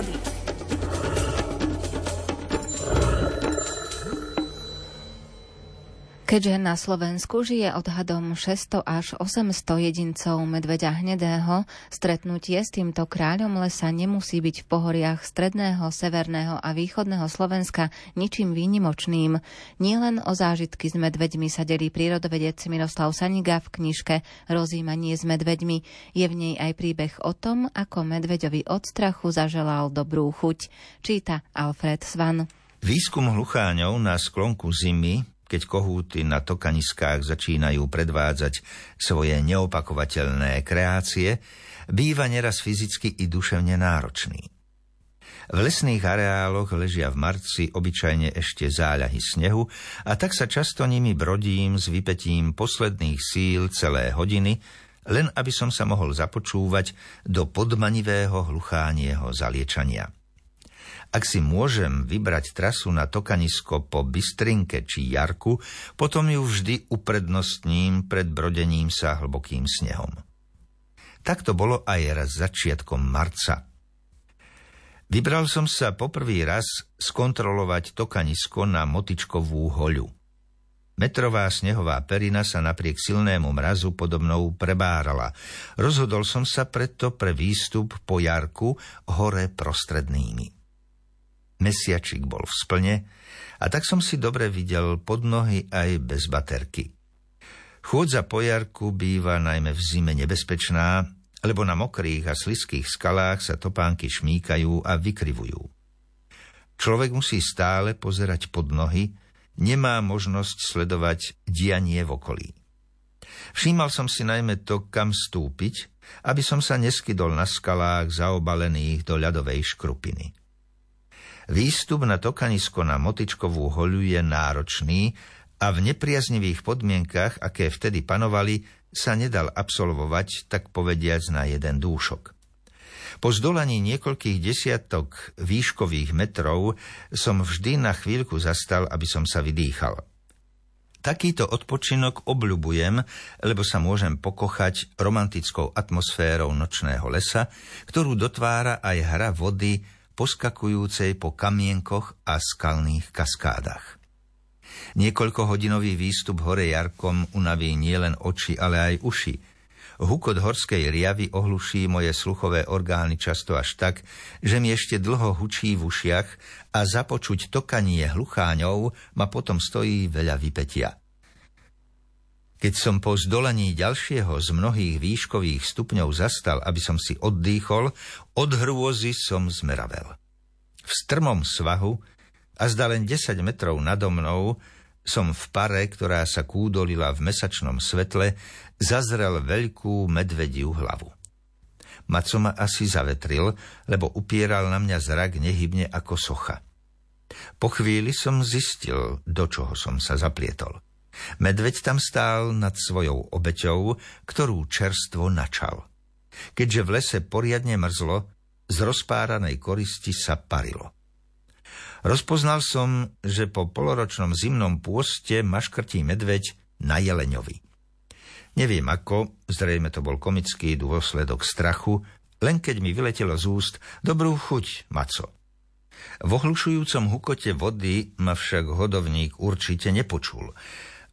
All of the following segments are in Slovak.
Melody. Keďže na Slovensku žije odhadom 600 až 800 jedincov medveďa hnedého, stretnutie s týmto kráľom lesa nemusí byť v pohoriach stredného, severného a východného Slovenska ničím výnimočným. Nielen o zážitky s medveďmi sa delí prírodovedec Miroslav Saniga v knižke Rozímanie s medveďmi. Je v nej aj príbeh o tom, ako medveďovi od strachu zaželal dobrú chuť. Číta Alfred Svan. Výskum hlucháňov na sklonku zimy keď kohúty na tokaniskách začínajú predvádzať svoje neopakovateľné kreácie, býva neraz fyzicky i duševne náročný. V lesných areáloch ležia v marci obyčajne ešte záľahy snehu a tak sa často nimi brodím s vypetím posledných síl celé hodiny, len aby som sa mohol započúvať do podmanivého hluchánieho zaliečania. Ak si môžem vybrať trasu na tokanisko po Bystrinke či Jarku, potom ju vždy uprednostním pred brodením sa hlbokým snehom. Tak to bolo aj raz začiatkom marca. Vybral som sa poprvý raz skontrolovať tokanisko na motičkovú hoľu. Metrová snehová perina sa napriek silnému mrazu podobnou prebárala. Rozhodol som sa preto pre výstup po jarku hore prostrednými. Mesiačik bol v splne a tak som si dobre videl pod nohy aj bez baterky. Chôdza po jarku býva najmä v zime nebezpečná, lebo na mokrých a sliských skalách sa topánky šmíkajú a vykrivujú. Človek musí stále pozerať pod nohy, nemá možnosť sledovať dianie v okolí. Všímal som si najmä to, kam stúpiť, aby som sa neskydol na skalách zaobalených do ľadovej škrupiny. Výstup na tokanisko na motičkovú hoľu je náročný a v nepriaznivých podmienkach, aké vtedy panovali, sa nedal absolvovať, tak povediac, na jeden dúšok. Po zdolaní niekoľkých desiatok výškových metrov som vždy na chvíľku zastal, aby som sa vydýchal. Takýto odpočinok obľubujem, lebo sa môžem pokochať romantickou atmosférou nočného lesa, ktorú dotvára aj hra vody poskakujúcej po kamienkoch a skalných kaskádach. Niekoľkohodinový výstup hore Jarkom unaví nielen oči, ale aj uši. Hukot horskej riavy ohluší moje sluchové orgány často až tak, že mi ešte dlho hučí v ušiach a započuť tokanie hlucháňov ma potom stojí veľa vypetia. Keď som po zdolaní ďalšieho z mnohých výškových stupňov zastal, aby som si oddychol, od hrôzy som zmeravel. V strmom svahu a zda len 10 metrov nado mnou som v pare, ktorá sa kúdolila v mesačnom svetle, zazrel veľkú medvediu hlavu. Maco ma asi zavetril, lebo upieral na mňa zrak nehybne ako socha. Po chvíli som zistil, do čoho som sa zaplietol. Medveď tam stál nad svojou obeťou, ktorú čerstvo načal. Keďže v lese poriadne mrzlo, z rozpáranej koristi sa parilo. Rozpoznal som, že po poloročnom zimnom pôste maškrtí medveď na jeleňovi. Neviem ako, zrejme to bol komický dôsledok strachu, len keď mi vyletelo z úst dobrú chuť, maco. V ohlušujúcom hukote vody ma však hodovník určite nepočul.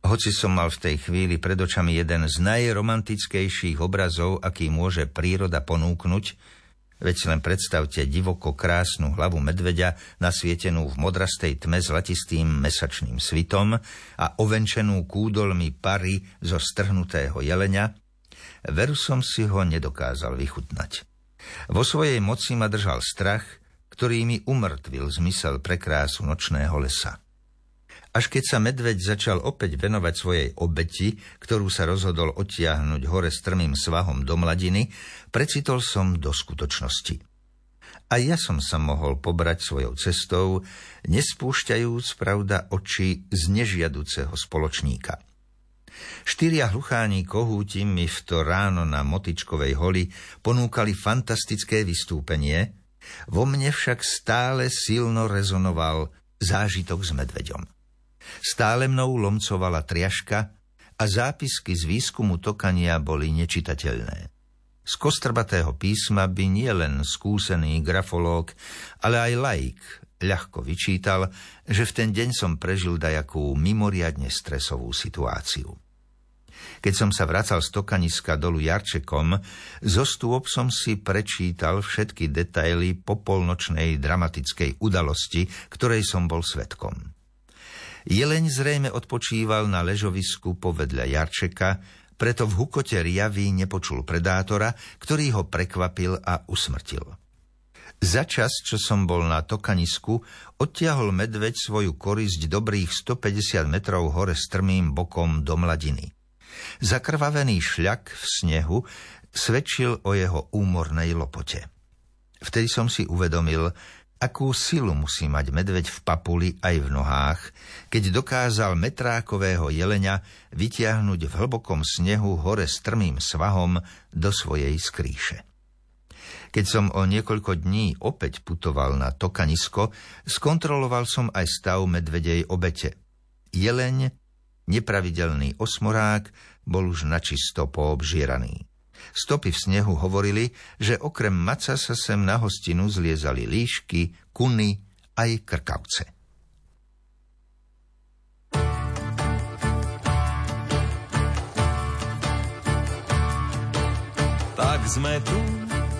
Hoci som mal v tej chvíli pred očami jeden z najromantickejších obrazov, aký môže príroda ponúknuť, veď len predstavte divoko krásnu hlavu medveďa nasvietenú v modrastej tme s latistým mesačným svitom a ovenčenú kúdolmi pary zo strhnutého jelenia, veru som si ho nedokázal vychutnať. Vo svojej moci ma držal strach, ktorý mi umrtvil zmysel pre krásu nočného lesa. Až keď sa medveď začal opäť venovať svojej obeti, ktorú sa rozhodol odtiahnuť hore strmým svahom do mladiny, precitol som do skutočnosti. A ja som sa mohol pobrať svojou cestou, nespúšťajúc, pravda, oči z nežiaduceho spoločníka. Štyria hlucháni kohúti mi v to ráno na motičkovej holi ponúkali fantastické vystúpenie, vo mne však stále silno rezonoval zážitok s medveďom. Stále mnou lomcovala triaška a zápisky z výskumu tokania boli nečitateľné. Z kostrbatého písma by nielen skúsený grafológ, ale aj laik ľahko vyčítal, že v ten deň som prežil dajakú mimoriadne stresovú situáciu. Keď som sa vracal z tokaniska dolu Jarčekom, zo stôp som si prečítal všetky detaily popolnočnej dramatickej udalosti, ktorej som bol svetkom. Jeleň zrejme odpočíval na ležovisku povedľa Jarčeka, preto v hukote riavy nepočul predátora, ktorý ho prekvapil a usmrtil. Za čas, čo som bol na tokanisku, odtiahol medveď svoju korisť dobrých 150 metrov hore strmým bokom do mladiny. Zakrvavený šľak v snehu svedčil o jeho úmornej lopote. Vtedy som si uvedomil, Akú silu musí mať medveď v papuli aj v nohách, keď dokázal metrákového jelenia vytiahnuť v hlbokom snehu hore strmým svahom do svojej skrýše. Keď som o niekoľko dní opäť putoval na Tokanisko, skontroloval som aj stav medvedej obete. Jeleň, nepravidelný osmorák, bol už načisto poobžieraný. Stopy v snehu hovorili, že okrem maca sa sem na hostinu zliezali líšky, kuny aj krkavce. Tak sme tu,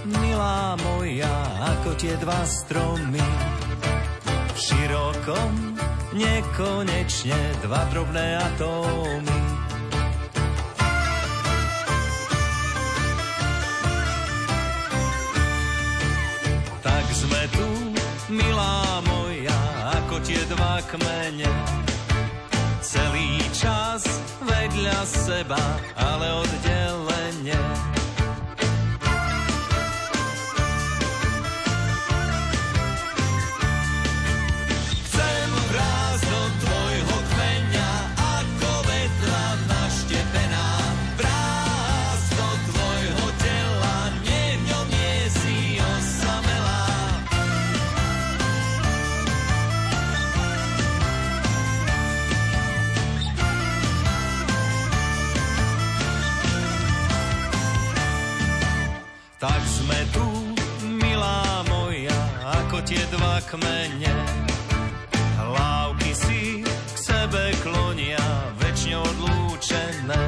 milá moja, ako tie dva stromy. V širokom, nekonečne dva drobné atómy tie dva kmene. Celý čas vedľa seba, ale oddelenie. Tak sme tu, milá moja, ako tie dva kmene. Hlávky si k sebe klonia, väčšine odlúčené.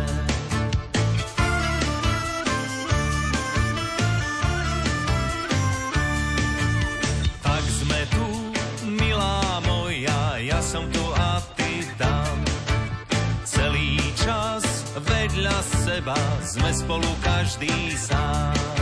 Tak sme tu, milá moja, ja som tu a ty tam. Celý čas vedľa seba sme spolu každý sám.